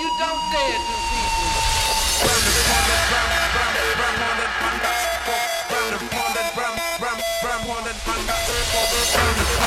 you don't dare to see me.